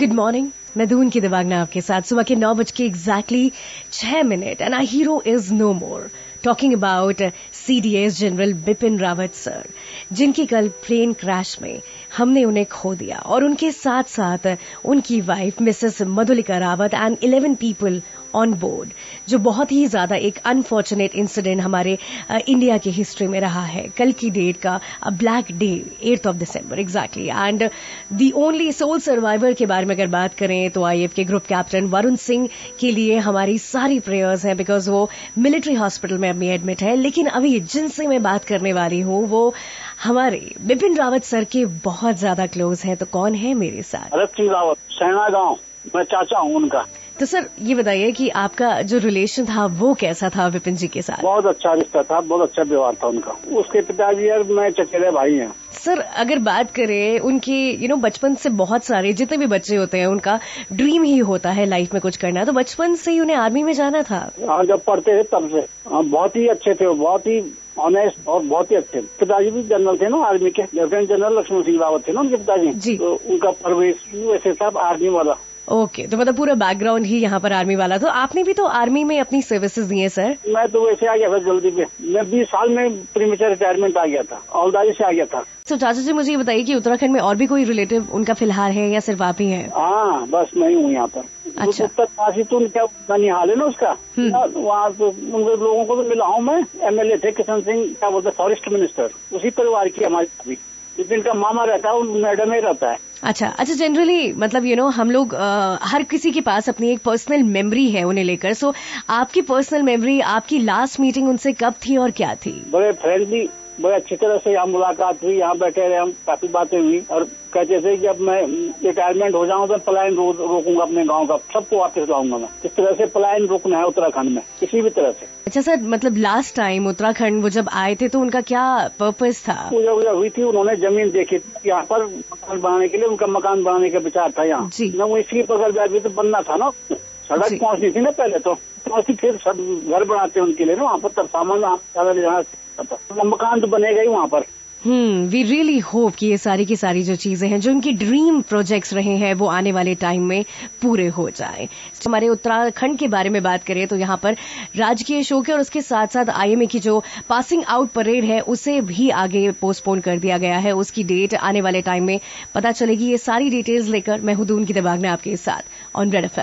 Good morning मैं दून की दिवागना आपके साथ। सुबह के नौ बज के एग्जैक्टली छह minute and I hero is no more talking about CDS general Bipin Rawat sir जिनकी कल प्लेन क्रैश में हमने उन्हें खो दिया और उनके साथ साथ उनकी wife missus Madhulika Rawat and eleven people on board जो बहुत ही ज़्यादा एक अनफॉर्चुनेट इंसिडेंट हमारे इंडिया की हिस्ट्री में रहा है। कल की डेट का black day eighth of December exactly and the only sole survivor के बारे में अगर बात करें तो आईएफ के ग्रुप कैप्टन वरुण सिंह के लिए हमारी सारी प्रेयर्स हैं बिकॉज़ वो मिलिट्री हॉस्पिटल में अभी एडमिट है। लेकिन अभी जिनसे मैं बात करने वाली हूँ, वो हमारे बिपिन रावत सर के बहुत ज़्यादा क्लोज हैं तो कौन है मेरे साथ? रावत सैना गाँव मैं चाचा हूँ उनका। तो सर ये बताइए कि आपका जो रिलेशन था वो कैसा था विपिन जी के साथ? बहुत अच्छा रिश्ता था बहुत अच्छा व्यवहार था उनका। उसके पिताजी और मैं चचेरे भाई हैं। सर अगर बात करें उनके यू नो बचपन से बहुत सारे जितने भी बच्चे होते हैं उनका ड्रीम ही होता है लाइफ में कुछ करना। तो बचपन से ही उन्हें आर्मी में जाना था? हाँ जब पढ़ते थे तब से। हाँ, बहुत ही अच्छे थे बहुत ही ऑनेस्ट और बहुत ही अच्छे। पिताजी भी जनरल थे ना आर्मी के। लेफ्टिनेंट जनरल लक्ष्मण सिंह रावत थे ना उनके पिताजी। तो उनका परवेश वैसे था आर्मी वाला। ओके तो मतलब पूरा बैकग्राउंड ही यहाँ पर आर्मी वाला। तो आपने भी तो आर्मी में अपनी सर्विसेज़ दी है सर मैं तो वैसे आ गया था जल्दी में मैं बीस साल में प्रीमेचर रिटायरमेंट आ गया था औलदारी से आ गया था। तो चाचा जी मुझे ये बताइए कि उत्तराखंड में और भी कोई रिलेटिव उनका फ़िलहाल है या सिर्फ़ आप ही है? हाँ बस मैं ही हूँ यहाँ पर। अच्छा। उत्तर काशी तो क्या ननिहाल है ना उसका? वहाँ तो उन लोगों को तो मिला हूँ मैं। एमएलए थे किशन सिंह क्या बोलते फॉरेस्ट मिनिस्टर। उसी परिवार की हमारी अभी जिनका का मामा रहता है वो मैडम में रहता है। अच्छा अच्छा जनरली मतलब यू you नो know, हम लोग अ, हर किसी के पास अपनी एक पर्सनल मेमोरी है उन्हें लेकर। सो आपकी पर्सनल मेमोरी आपकी लास्ट मीटिंग उनसे कब थी और क्या थी? बड़े फ्रेंडली बड़े अच्छी तरह से यहाँ मुलाकात हुई यहाँ बैठे रहे हम काफ़ी बातें हुई और कहते थे कि अब मैं रिटायरमेंट हो जाऊँ तो पलायन रो, रोकूँगा अपने गाँव का सबको वापस लाऊँगा मैं। इस तरह से पलायन रोकना है उत्तराखंड में किसी भी तरह से। अच्छा सर मतलब लास्ट टाइम उत्तराखंड वो जब आए थे तो उनका क्या पर्पज था? पूजा वूजा हुई थी उन्होंने ज़मीन देखी यहाँ पर मकान बनाने के लिए उनका मकान बनाने का विचार था यहाँ। जी। न वो इसकी पकड़ अभी तो बनना था ना। सड़क जी। पहुंचनी थी ना पहले तो पहुँची फिर सब घर बनाते हैं उनके लिए ना वहाँ पर तब सामान वहाँ ज़्यादा ले जाना तो मकान तो बनेगा ही वहाँ पर। हम्म वी रियली होप कि ये सारी की सारी जो चीज़ें हैं जो इनकी ड्रीम प्रोजेक्ट्स रहे हैं वो आने वाले टाइम में पूरे हो जाएँ। हमारे उत्तराखंड के बारे में बात करें तो यहाँ पर राजकीय शोक है और उसके साथ साथ आईएमए की जो पासिंग आउट परेड है उसे भी आगे पोस्टपोन कर दिया गया है। उसकी डेट आने वाले टाइम में पता चलेगी। ये सारी डिटेल्स लेकर मैं हुदून की दबाग में आपके साथ ऑन रेड एफ़